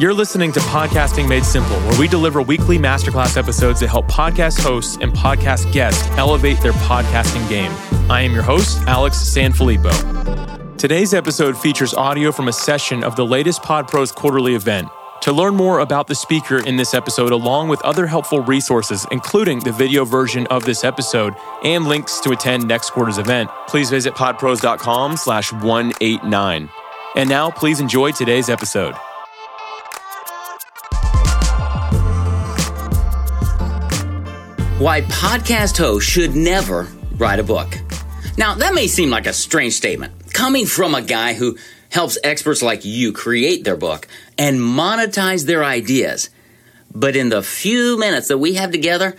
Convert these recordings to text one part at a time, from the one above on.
You're listening to Podcasting Made Simple, where we deliver weekly masterclass episodes that help podcast hosts and podcast guests elevate their podcasting game. I am your host, Alex Sanfilippo. Today's episode features audio from a session of the latest PodPros quarterly event. To learn more about the speaker in this episode, along with other helpful resources, including the video version of this episode and links to attend next quarter's event, please visit podpros.com slash 189. And now, please enjoy today's episode. Why podcast hosts should never write a book. Now, that may seem like a strange statement coming from a guy who helps experts like you create their book and monetize their ideas. But in the few minutes that we have together,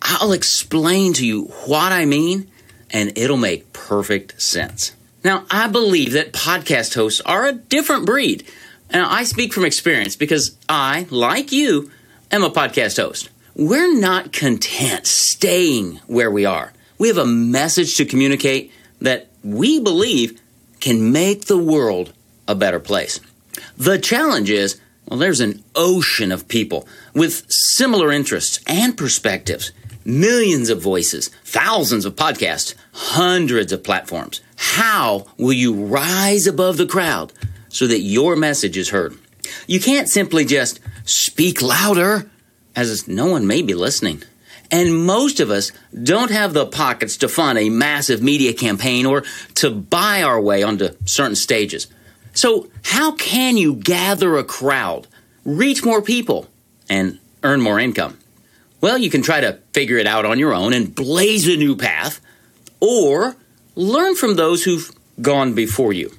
I'll explain to you what I mean and it'll make perfect sense. Now, I believe that podcast hosts are a different breed. And I speak from experience because I, like you, am a podcast host. We're not content staying where we are. We have a message to communicate that we believe can make the world a better place. The challenge is, well, there's an ocean of people with similar interests and perspectives, millions of voices, thousands of podcasts, hundreds of platforms. How will you rise above the crowd so that your message is heard? You can't simply just speak louder as no one may be listening. And most of us don't have the pockets to fund a massive media campaign or to buy our way onto certain stages. So, how can you gather a crowd, reach more people, and earn more income? Well, you can try to figure it out on your own and blaze a new path, or learn from those who've gone before you.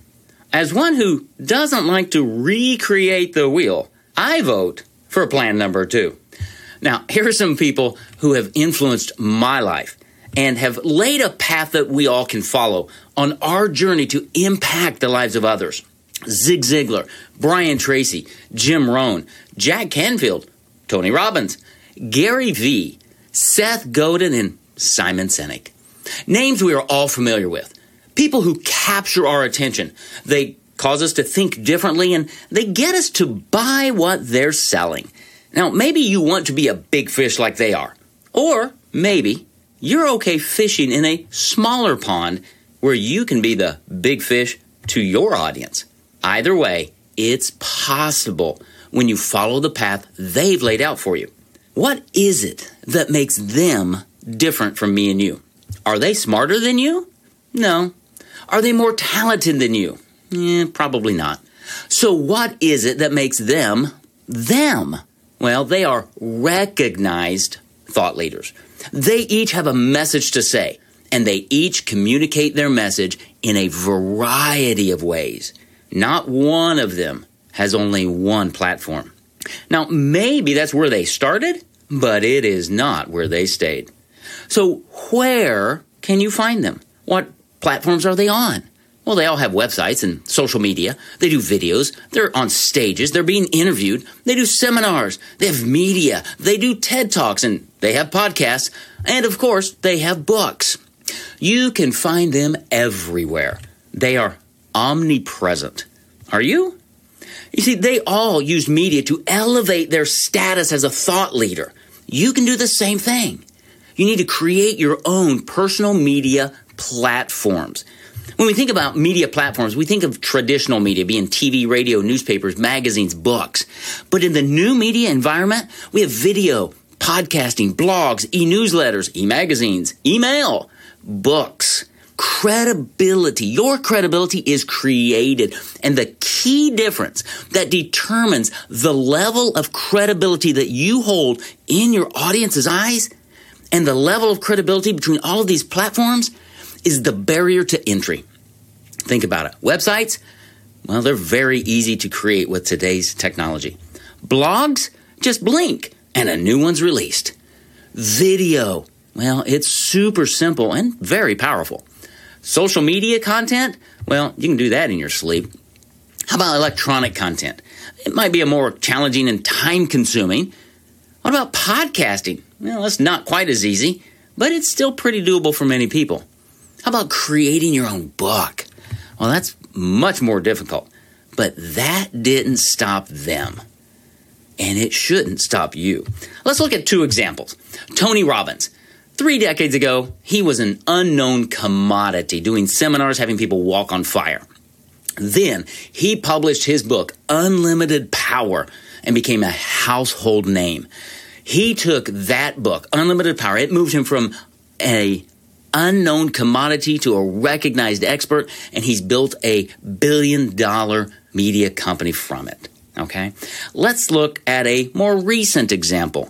As one who doesn't like to recreate the wheel, I vote for plan number two. Now, here are some people who have influenced my life and have laid a path that we all can follow on our journey to impact the lives of others. Zig Ziglar, Brian Tracy, Jim Rohn, Jack Canfield, Tony Robbins, Gary Vee, Seth Godin, and Simon Sinek. Names we are all familiar with. People who capture our attention. They cause us to think differently and they get us to buy what they're selling. Now, maybe you want to be a big fish like they are. Or maybe you're okay fishing in a smaller pond where you can be the big fish to your audience. Either way, it's possible when you follow the path they've laid out for you. What is it that makes them different from me and you? Are they smarter than you? No. Are they more talented than you? Eh, probably not. So, what is it that makes them them? Well, they are recognized thought leaders. They each have a message to say, and they each communicate their message in a variety of ways. Not one of them has only one platform. Now, maybe that's where they started, but it is not where they stayed. So, where can you find them? What platforms are they on? Well, they all have websites and social media. They do videos. They're on stages. They're being interviewed. They do seminars. They have media. They do TED Talks and they have podcasts. And of course, they have books. You can find them everywhere. They are omnipresent. Are you? You see, they all use media to elevate their status as a thought leader. You can do the same thing. You need to create your own personal media platforms. When we think about media platforms, we think of traditional media being TV, radio, newspapers, magazines, books. But in the new media environment, we have video, podcasting, blogs, e-newsletters, e-magazines, email, books. Credibility. Your credibility is created. And the key difference that determines the level of credibility that you hold in your audience's eyes and the level of credibility between all of these platforms is the barrier to entry. Think about it. Websites, well, they're very easy to create with today's technology. Blogs, just blink and a new one's released. Video, well, it's super simple and very powerful. Social media content, well, you can do that in your sleep. How about electronic content? It might be a more challenging and time consuming. What about podcasting? Well, it's not quite as easy, but it's still pretty doable for many people. How about creating your own book? Well, that's much more difficult. But that didn't stop them. And it shouldn't stop you. Let's look at two examples. Tony Robbins. Three decades ago, he was an unknown commodity, doing seminars, having people walk on fire. Then he published his book, Unlimited Power, and became a household name. He took that book, Unlimited Power, it moved him from a unknown commodity to a recognized expert, and he's built a billion dollar media company from it. Okay? Let's look at a more recent example.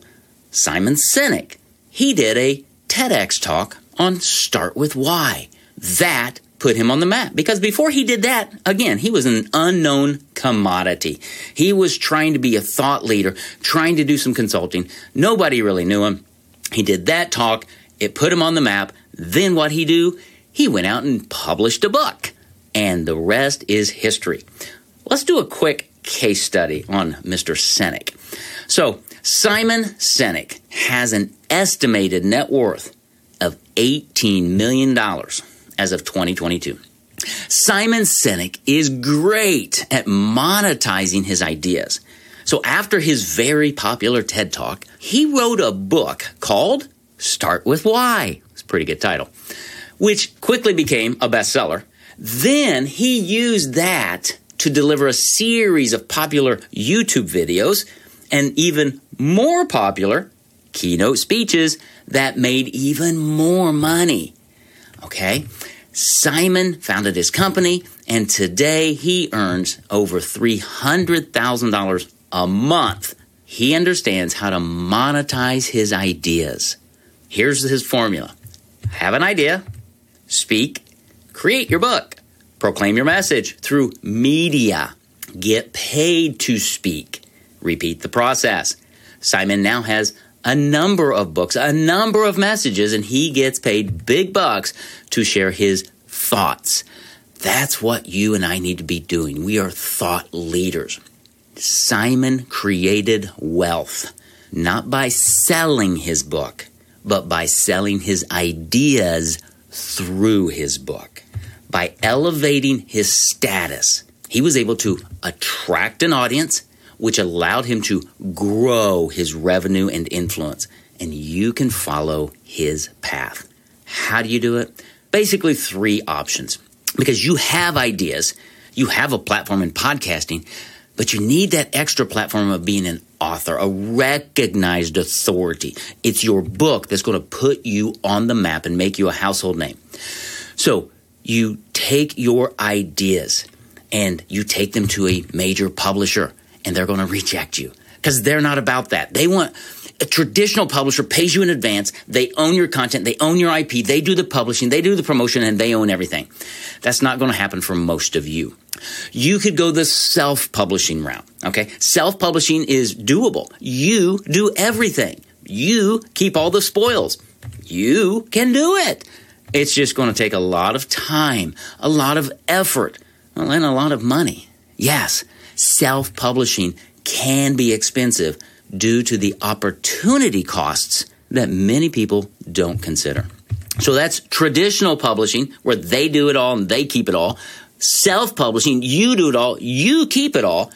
Simon Sinek. He did a TEDx talk on Start with Why. That put him on the map because before he did that, again, he was an unknown commodity. He was trying to be a thought leader, trying to do some consulting. Nobody really knew him. He did that talk, it put him on the map. Then what he do? He went out and published a book. And the rest is history. Let's do a quick case study on Mr. Sinek. So, Simon Sinek has an estimated net worth of $18 million as of 2022. Simon Sinek is great at monetizing his ideas. So after his very popular TED Talk, he wrote a book called Start with Why. It's a pretty good title, which quickly became a bestseller. Then he used that to deliver a series of popular YouTube videos and even more popular keynote speeches that made even more money. Okay? Simon founded his company, and today he earns over $300,000 a month. He understands how to monetize his ideas. Here's his formula have an idea, speak, create your book, proclaim your message through media, get paid to speak, repeat the process. Simon now has a number of books, a number of messages, and he gets paid big bucks to share his thoughts. That's what you and I need to be doing. We are thought leaders. Simon created wealth not by selling his book, but by selling his ideas through his book. By elevating his status, he was able to attract an audience which allowed him to grow his revenue and influence. And you can follow his path. How do you do it? Basically, three options. Because you have ideas, you have a platform in podcasting, but you need that extra platform of being an author, a recognized authority. It's your book that's going to put you on the map and make you a household name. So you take your ideas and you take them to a major publisher and they're going to reject you because they're not about that. They want a traditional publisher pays you in advance. They own your content. They own your IP. They do the publishing. They do the promotion and they own everything. That's not going to happen for most of you. You could go the self publishing route. Okay. Self publishing is doable. You do everything. You keep all the spoils. You can do it. It's just going to take a lot of time, a lot of effort, and a lot of money. Yes, self publishing can be expensive due to the opportunity costs that many people don't consider. So that's traditional publishing, where they do it all and they keep it all. Self publishing, you do it all, you keep it all.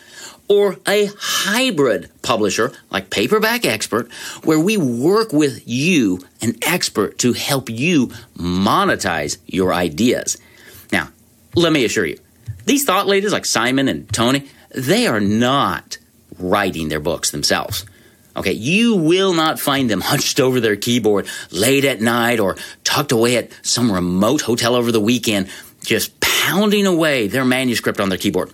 Or a hybrid publisher like Paperback Expert, where we work with you, an expert, to help you monetize your ideas. Now, let me assure you, these thought leaders like Simon and Tony, they are not writing their books themselves. Okay, you will not find them hunched over their keyboard late at night or tucked away at some remote hotel over the weekend, just pounding away their manuscript on their keyboard.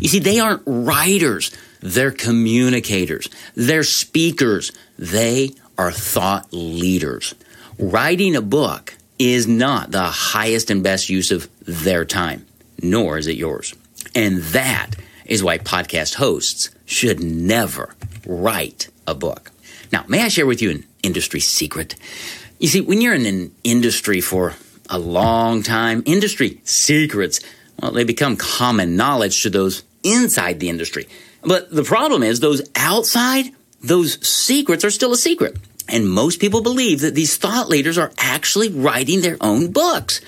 You see, they aren't writers, they're communicators, they're speakers, they are thought leaders. Writing a book is not the highest and best use of their time, nor is it yours. And that is why podcast hosts should never write a book. Now, may I share with you an industry secret? You see, when you're in an industry for a long time, industry secrets, well, they become common knowledge to those inside the industry. But the problem is, those outside, those secrets are still a secret. And most people believe that these thought leaders are actually writing their own books.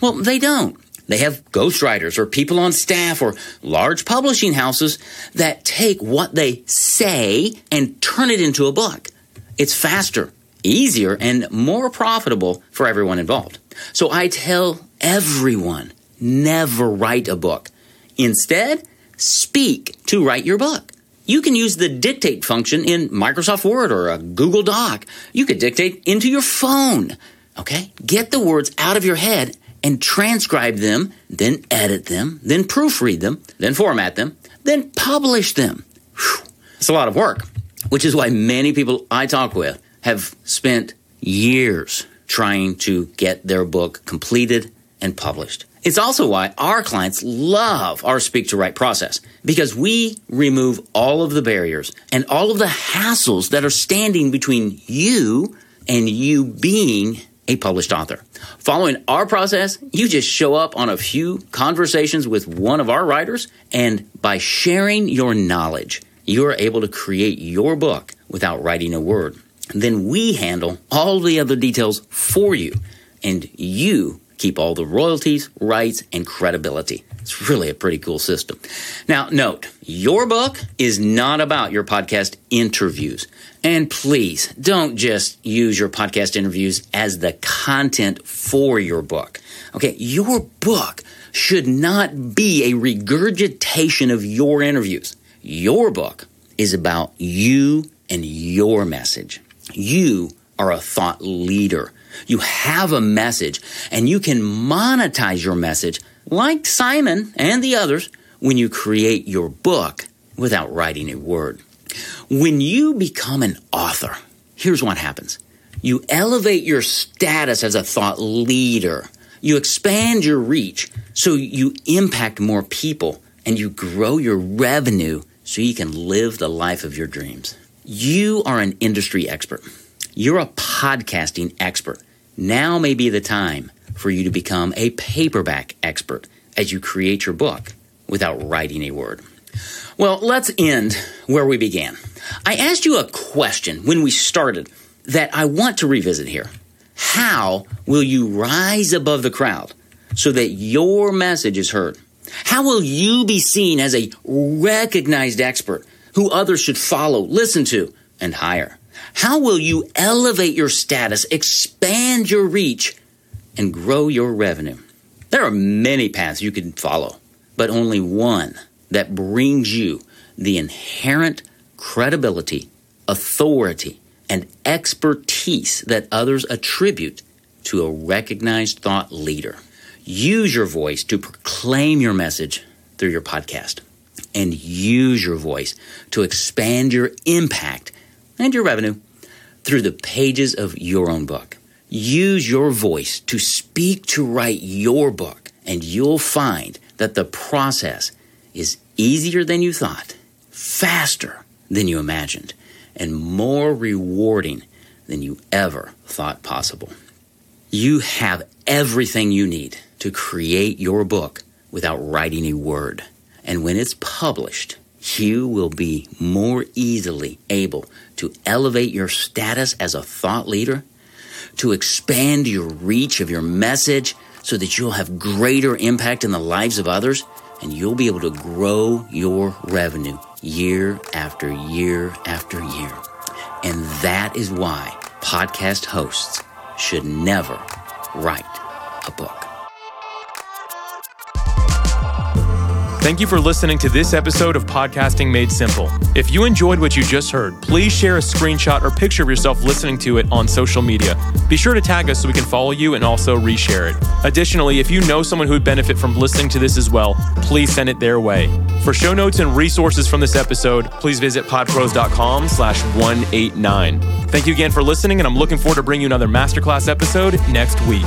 Well, they don't. They have ghostwriters or people on staff or large publishing houses that take what they say and turn it into a book. It's faster, easier, and more profitable for everyone involved. So I tell everyone never write a book. Instead, speak to write your book. You can use the dictate function in Microsoft Word or a Google Doc. You could dictate into your phone. Okay? Get the words out of your head and transcribe them, then edit them, then proofread them, then format them, then publish them. Whew. It's a lot of work, which is why many people I talk with have spent years trying to get their book completed and published. It's also why our clients love our speak to write process because we remove all of the barriers and all of the hassles that are standing between you and you being a published author. Following our process, you just show up on a few conversations with one of our writers, and by sharing your knowledge, you are able to create your book without writing a word. Then we handle all the other details for you, and you keep all the royalties, rights, and credibility. It's really a pretty cool system. Now, note, your book is not about your podcast interviews. And please don't just use your podcast interviews as the content for your book. Okay, your book should not be a regurgitation of your interviews. Your book is about you and your message. You are a thought leader. You have a message and you can monetize your message like Simon and the others when you create your book without writing a word. When you become an author, here's what happens. You elevate your status as a thought leader. You expand your reach so you impact more people and you grow your revenue so you can live the life of your dreams. You are an industry expert. You're a podcasting expert. Now may be the time for you to become a paperback expert as you create your book without writing a word. Well, let's end where we began. I asked you a question when we started that I want to revisit here. How will you rise above the crowd so that your message is heard? How will you be seen as a recognized expert who others should follow, listen to, and hire? How will you elevate your status, expand your reach, and grow your revenue? There are many paths you can follow, but only one that brings you the inherent credibility, authority, and expertise that others attribute to a recognized thought leader. Use your voice to proclaim your message through your podcast and use your voice to expand your impact and your revenue through the pages of your own book. Use your voice to speak to write your book, and you'll find that the process is easier than you thought, faster than you imagined, and more rewarding than you ever thought possible. You have everything you need to create your book without writing a word. And when it's published, you will be more easily able to elevate your status as a thought leader, to expand your reach of your message so that you'll have greater impact in the lives of others, and you'll be able to grow your revenue year after year after year. And that is why podcast hosts should never write a book. Thank you for listening to this episode of Podcasting Made Simple. If you enjoyed what you just heard, please share a screenshot or picture of yourself listening to it on social media. Be sure to tag us so we can follow you and also reshare it. Additionally, if you know someone who would benefit from listening to this as well, please send it their way. For show notes and resources from this episode, please visit podpros.com slash 189. Thank you again for listening, and I'm looking forward to bringing you another masterclass episode next week.